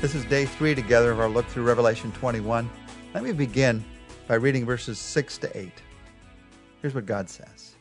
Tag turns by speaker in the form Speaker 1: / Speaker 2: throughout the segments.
Speaker 1: This is day three together of our look through Revelation 21. Let me begin by reading verses 6 to 8. Here's what God says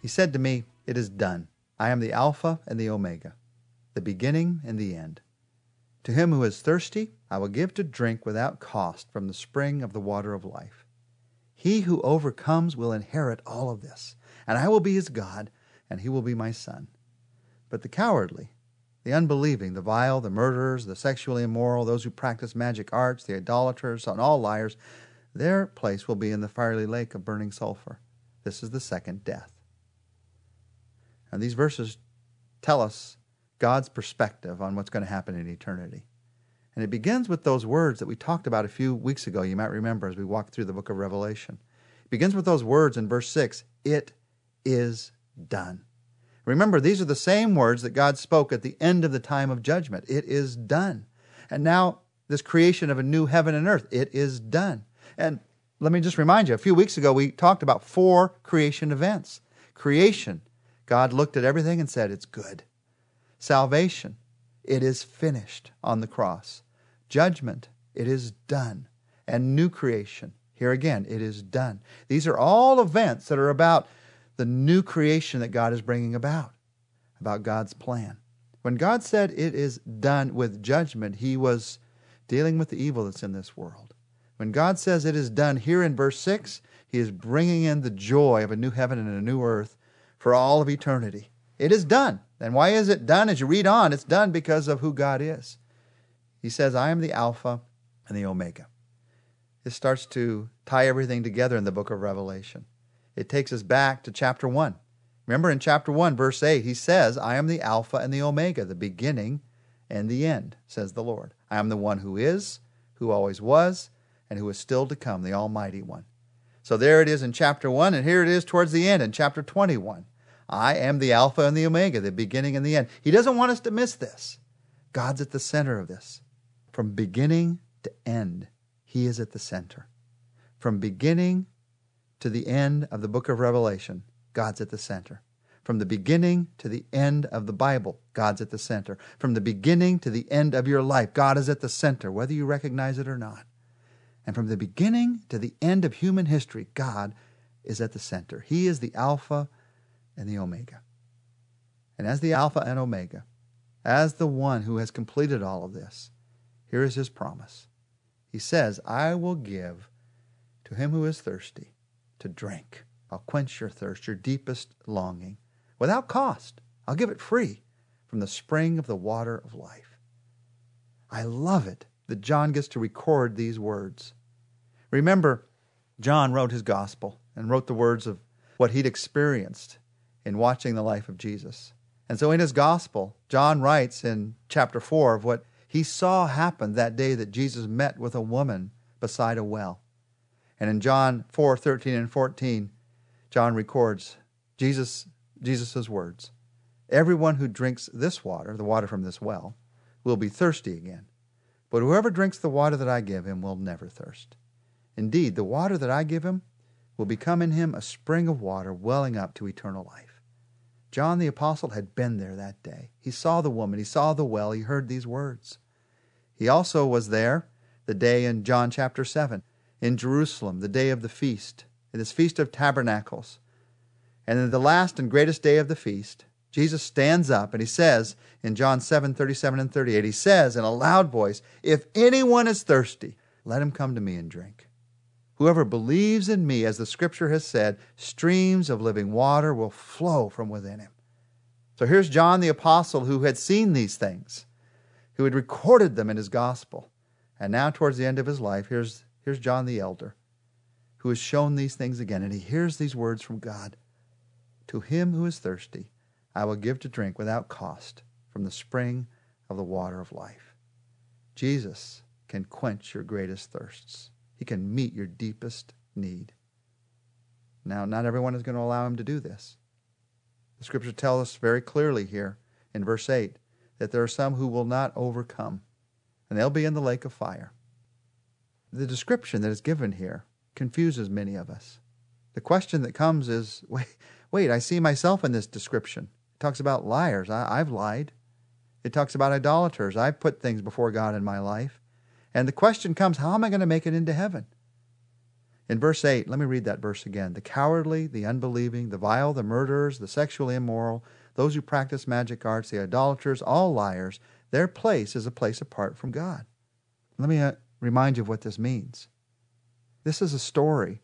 Speaker 1: He said to me, It is done. I am the Alpha and the Omega, the beginning and the end. To him who is thirsty, I will give to drink without cost from the spring of the water of life. He who overcomes will inherit all of this, and I will be his God, and he will be my son. But the cowardly, the unbelieving, the vile, the murderers, the sexually immoral, those who practice magic arts, the idolaters, and all liars, their place will be in the fiery lake of burning sulfur. This is the second death. And these verses tell us God's perspective on what's going to happen in eternity. And it begins with those words that we talked about a few weeks ago, you might remember as we walked through the book of Revelation. It begins with those words in verse 6 It is done. Remember, these are the same words that God spoke at the end of the time of judgment. It is done. And now, this creation of a new heaven and earth, it is done. And let me just remind you, a few weeks ago we talked about four creation events. Creation, God looked at everything and said, It's good. Salvation, it is finished on the cross. Judgment, it is done. And new creation, here again, it is done. These are all events that are about the new creation that God is bringing about, about God's plan. When God said it is done with judgment, he was dealing with the evil that's in this world. When God says it is done here in verse 6, he is bringing in the joy of a new heaven and a new earth for all of eternity. It is done. And why is it done? As you read on, it's done because of who God is. He says, I am the Alpha and the Omega. This starts to tie everything together in the book of Revelation it takes us back to chapter 1. Remember in chapter 1, verse 8, he says, I am the Alpha and the Omega, the beginning and the end, says the Lord. I am the one who is, who always was, and who is still to come, the Almighty One. So there it is in chapter 1, and here it is towards the end in chapter 21. I am the Alpha and the Omega, the beginning and the end. He doesn't want us to miss this. God's at the center of this. From beginning to end, He is at the center. From beginning to the end of the book of Revelation, God's at the center. From the beginning to the end of the Bible, God's at the center. From the beginning to the end of your life, God is at the center, whether you recognize it or not. And from the beginning to the end of human history, God is at the center. He is the Alpha and the Omega. And as the Alpha and Omega, as the one who has completed all of this, here is his promise. He says, I will give to him who is thirsty to drink. I'll quench your thirst, your deepest longing, without cost. I'll give it free from the spring of the water of life. I love it that John gets to record these words. Remember, John wrote his gospel and wrote the words of what he'd experienced in watching the life of Jesus. And so in his gospel, John writes in chapter 4 of what he saw happen that day that Jesus met with a woman beside a well. And in John 4 13 and 14, John records Jesus' Jesus' words Everyone who drinks this water, the water from this well, will be thirsty again. But whoever drinks the water that I give him will never thirst. Indeed, the water that I give him will become in him a spring of water welling up to eternal life. John the Apostle had been there that day. He saw the woman, he saw the well, he heard these words. He also was there the day in John chapter 7 in Jerusalem, the day of the feast, in this Feast of Tabernacles. And in the last and greatest day of the feast, Jesus stands up and he says in John 7 37 and 38, he says in a loud voice, If anyone is thirsty, let him come to me and drink. Whoever believes in me, as the scripture has said, streams of living water will flow from within him. So here's John the Apostle who had seen these things, who had recorded them in his gospel. And now, towards the end of his life, here's Here's John the elder, who is shown these things again, and he hears these words from God To him who is thirsty, I will give to drink without cost from the spring of the water of life. Jesus can quench your greatest thirsts, he can meet your deepest need. Now, not everyone is going to allow him to do this. The scripture tells us very clearly here in verse 8 that there are some who will not overcome, and they'll be in the lake of fire. The description that is given here confuses many of us. The question that comes is wait, wait, I see myself in this description. It talks about liars. I, I've lied. It talks about idolaters. I've put things before God in my life. And the question comes, how am I going to make it into heaven? In verse 8, let me read that verse again. The cowardly, the unbelieving, the vile, the murderers, the sexually immoral, those who practice magic arts, the idolaters, all liars, their place is a place apart from God. Let me uh, remind you of what this means. This is a story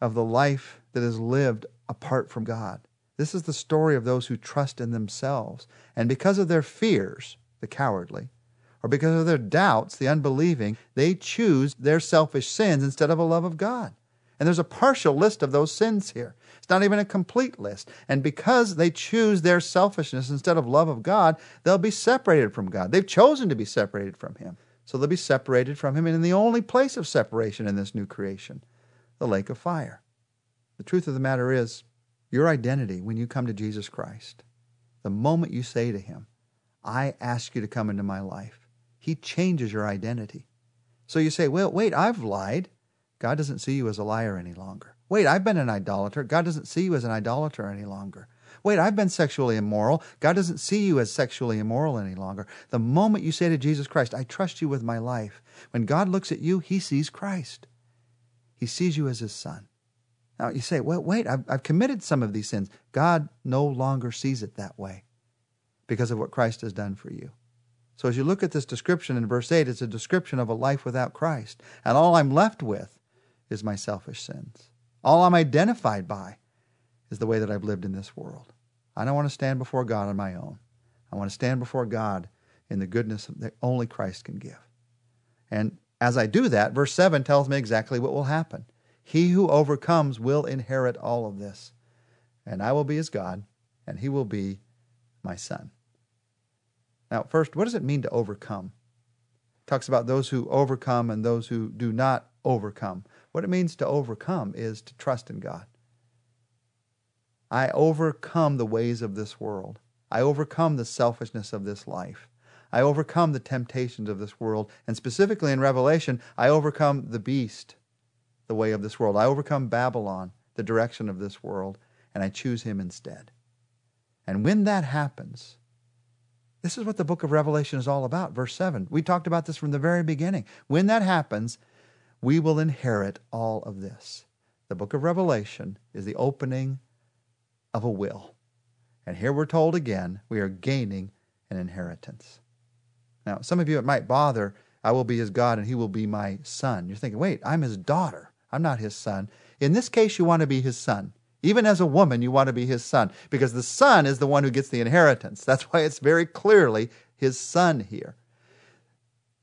Speaker 1: of the life that is lived apart from God. This is the story of those who trust in themselves. And because of their fears, the cowardly, or because of their doubts, the unbelieving, they choose their selfish sins instead of a love of God. And there's a partial list of those sins here. It's not even a complete list. And because they choose their selfishness instead of love of God, they'll be separated from God. They've chosen to be separated from Him. So they'll be separated from Him in the only place of separation in this new creation, the lake of fire. The truth of the matter is, your identity when you come to Jesus Christ, the moment you say to Him, I ask you to come into my life, He changes your identity. So you say, Well, wait, I've lied. God doesn't see you as a liar any longer. Wait, I've been an idolater. God doesn't see you as an idolater any longer. Wait, I've been sexually immoral. God doesn't see you as sexually immoral any longer. The moment you say to Jesus Christ, I trust you with my life, when God looks at you, He sees Christ. He sees you as His Son. Now you say, well, wait, I've, I've committed some of these sins. God no longer sees it that way because of what Christ has done for you. So as you look at this description in verse 8, it's a description of a life without Christ. And all I'm left with is my selfish sins. All I'm identified by is the way that I've lived in this world. I don't want to stand before God on my own. I want to stand before God in the goodness that only Christ can give. And as I do that, verse 7 tells me exactly what will happen. He who overcomes will inherit all of this. And I will be his God, and he will be my son. Now, first, what does it mean to overcome? It talks about those who overcome and those who do not overcome. What it means to overcome is to trust in God. I overcome the ways of this world. I overcome the selfishness of this life. I overcome the temptations of this world. And specifically in Revelation, I overcome the beast the way of this world. I overcome Babylon, the direction of this world, and I choose him instead. And when that happens, this is what the book of Revelation is all about. Verse 7. We talked about this from the very beginning. When that happens, we will inherit all of this. The book of Revelation is the opening of a will. And here we're told again, we are gaining an inheritance. Now, some of you, it might bother, I will be his God and he will be my son. You're thinking, wait, I'm his daughter. I'm not his son. In this case, you want to be his son. Even as a woman, you want to be his son because the son is the one who gets the inheritance. That's why it's very clearly his son here.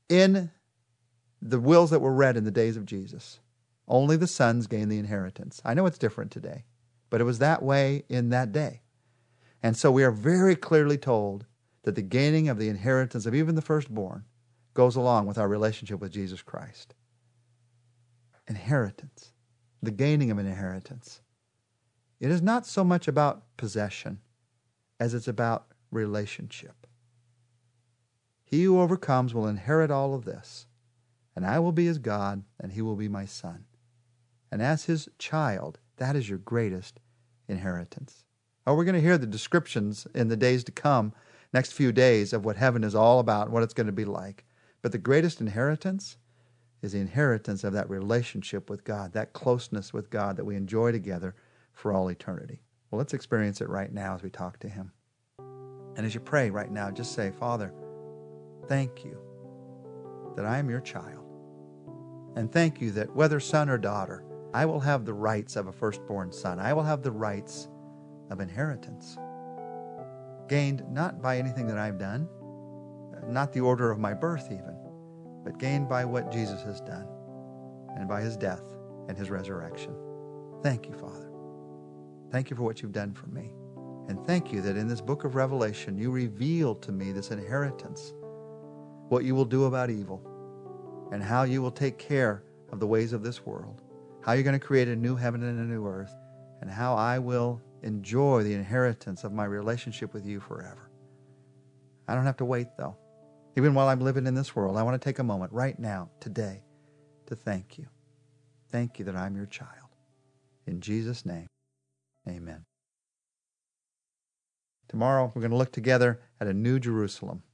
Speaker 1: In the wills that were read in the days of Jesus, only the sons gain the inheritance. I know it's different today, but it was that way in that day. And so we are very clearly told that the gaining of the inheritance of even the firstborn goes along with our relationship with Jesus Christ inheritance, the gaining of an inheritance. It is not so much about possession as it's about relationship. He who overcomes will inherit all of this, and I will be his God, and he will be my son. And as his child, that is your greatest inheritance. Oh, we're going to hear the descriptions in the days to come, next few days, of what heaven is all about, what it's going to be like. But the greatest inheritance is the inheritance of that relationship with God, that closeness with God that we enjoy together for all eternity. Well, let's experience it right now as we talk to Him. And as you pray right now, just say, Father, thank you that I am your child. And thank you that whether son or daughter, I will have the rights of a firstborn son. I will have the rights of inheritance. Gained not by anything that I've done, not the order of my birth even, but gained by what Jesus has done and by his death and his resurrection. Thank you, Father. Thank you for what you've done for me. And thank you that in this book of Revelation, you reveal to me this inheritance, what you will do about evil, and how you will take care of the ways of this world, how you're going to create a new heaven and a new earth, and how I will enjoy the inheritance of my relationship with you forever. I don't have to wait, though. Even while I'm living in this world, I want to take a moment right now, today, to thank you. Thank you that I'm your child. In Jesus' name, amen. Tomorrow, we're going to look together at a new Jerusalem.